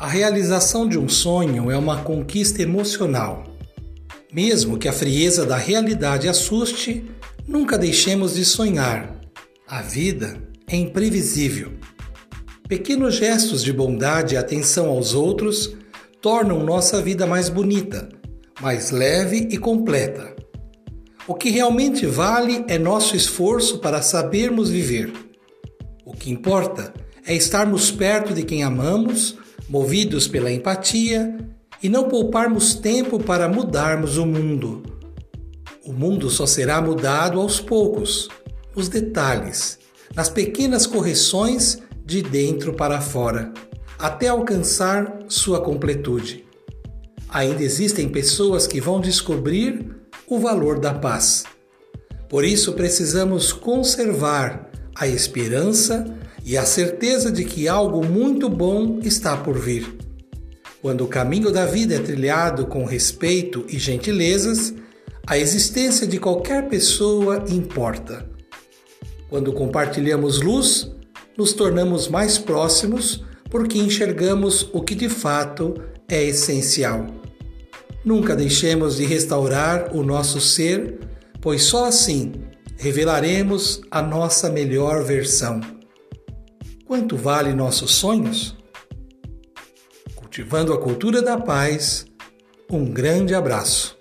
A realização de um sonho é uma conquista emocional. Mesmo que a frieza da realidade assuste, nunca deixemos de sonhar. A vida é imprevisível. Pequenos gestos de bondade e atenção aos outros tornam nossa vida mais bonita, mais leve e completa. O que realmente vale é nosso esforço para sabermos viver. O que importa é estarmos perto de quem amamos, movidos pela empatia e não pouparmos tempo para mudarmos o mundo. O mundo só será mudado aos poucos, nos detalhes, nas pequenas correções de dentro para fora até alcançar sua completude. Ainda existem pessoas que vão descobrir o valor da paz. Por isso precisamos conservar a esperança e a certeza de que algo muito bom está por vir. Quando o caminho da vida é trilhado com respeito e gentilezas, a existência de qualquer pessoa importa. Quando compartilhamos luz, nos tornamos mais próximos porque enxergamos o que de fato é essencial. Nunca deixemos de restaurar o nosso ser, pois só assim revelaremos a nossa melhor versão. Quanto vale nossos sonhos? Cultivando a cultura da paz, um grande abraço.